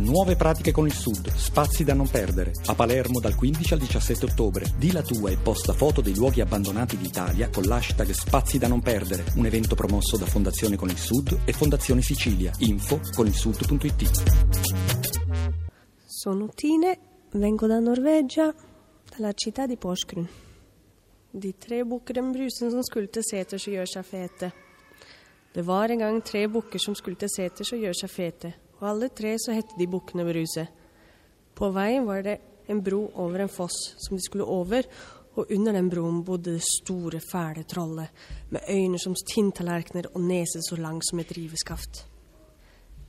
Nuove pratiche con il Sud, spazi da non perdere. A Palermo dal 15 al 17 ottobre. Di la tua e posta foto dei luoghi abbandonati d'Italia con l'hashtag Spazi da non perdere. Un evento promosso da Fondazione con il Sud e Fondazione Sicilia. Info con il sud.it. Sono Tine, vengo da Norvegia, dalla città di Porsgrunn. De tre bukkene Brusen som skulle til seters og gjøre seg fete. Det var en gang tre bukker som skulle til seters og gjøre seg fete, og alle tre så hette de bukkene Bruse. På veien var det en bro over en foss som de skulle over, og under den broen bodde det store, fæle trollet med øyne som tinntallerkener og nese så lang som et riveskaft.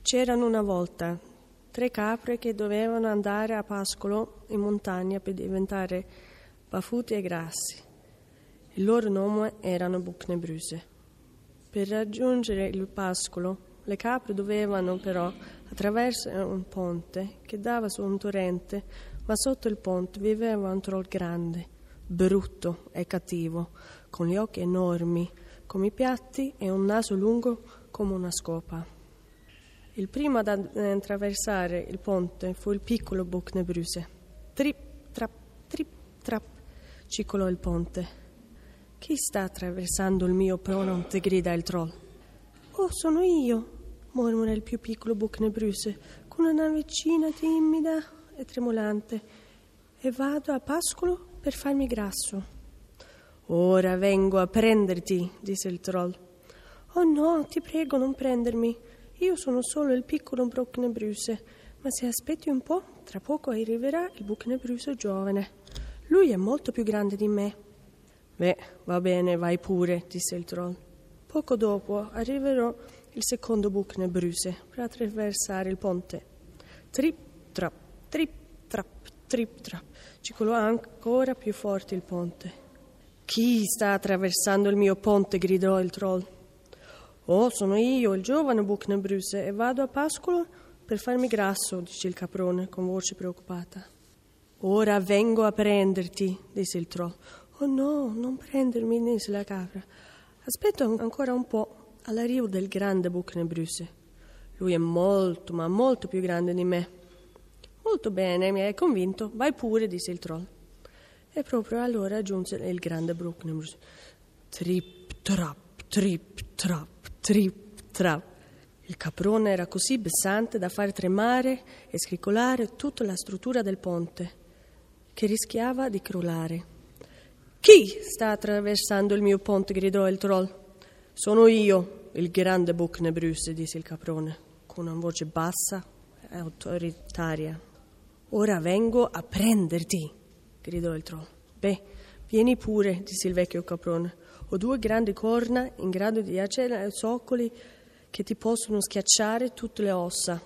C'erano una volta tre capre che dovevano andare a pascolo in montagna per diventare baffuti e grassi. Il loro nome erano bucne bruse. Per raggiungere il pascolo, le capre dovevano però attraversare un ponte che dava su un torrente, ma sotto il ponte viveva un troll grande, brutto e cattivo, con gli occhi enormi come i piatti e un naso lungo come una scopa. Il primo ad attraversare il ponte fu il piccolo Bucne Bruse. Trip, trap, trip, trap, cicolò il ponte. Chi sta attraversando il mio ponte? grida il troll. Oh, sono io, mormora il più piccolo Bucne Bruse, con una navicina timida e tremolante, e vado a pascolo per farmi grasso. Ora vengo a prenderti, disse il troll. Oh no, ti prego, non prendermi. Io sono solo il piccolo Bucne Bruse, ma se aspetti un po', tra poco arriverà il Bucne Bruse giovane. Lui è molto più grande di me. Beh, va bene, vai pure, disse il troll. Poco dopo arriverò il secondo Bucne Bruse per attraversare il ponte. Trip, trap, trip, trap, trip, trap. Cicolò ancora più forte il ponte. Chi sta attraversando il mio ponte? gridò il troll. Oh, sono io, il giovane Bucne Bruse, e vado a pascolo per farmi grasso, dice il caprone con voce preoccupata. Ora vengo a prenderti, disse il troll. Oh no, non prendermi, disse la capra. Aspetta ancora un po' all'arrivo del grande Bucne Bruse. Lui è molto, ma molto più grande di me. Molto bene, mi hai convinto. Vai pure, disse il troll. E proprio allora giunse il grande Bucne Bruse. Trip, trap, trip, trap, trip, trap. Il caprone era così pesante da far tremare e scriccolare tutta la struttura del ponte, che rischiava di crollare. Chi sta attraversando il mio ponte? gridò il troll. Sono io, il grande Bucne Bruse, disse il caprone, con una voce bassa e autoritaria. Ora vengo a prenderti, gridò il troll. Beh, vieni pure, disse il vecchio caprone. Ho due grandi corna in grado di accendere zoccoli che ti possono schiacciare tutte le ossa.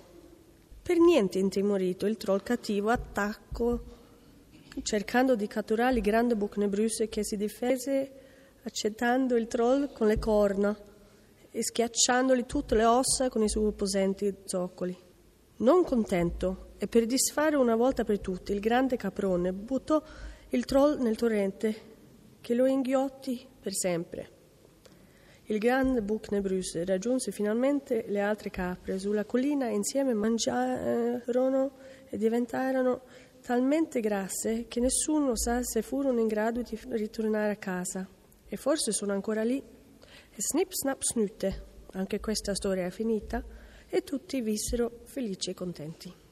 Per niente intimorito, il troll cattivo attaccò cercando di catturare il grande Bucne Bruse che si difese accettando il troll con le corna e schiacciandogli tutte le ossa con i suoi posenti zoccoli. Non contento e per disfare una volta per tutte il grande caprone buttò il troll nel torrente che lo inghiottì per sempre. Il grande Bucne Bruse raggiunse finalmente le altre capre sulla collina e insieme mangiarono e diventarono talmente grasse che nessuno sa se furono in grado di ritornare a casa. E forse sono ancora lì. E snip snap snute, anche questa storia è finita, e tutti vissero felici e contenti.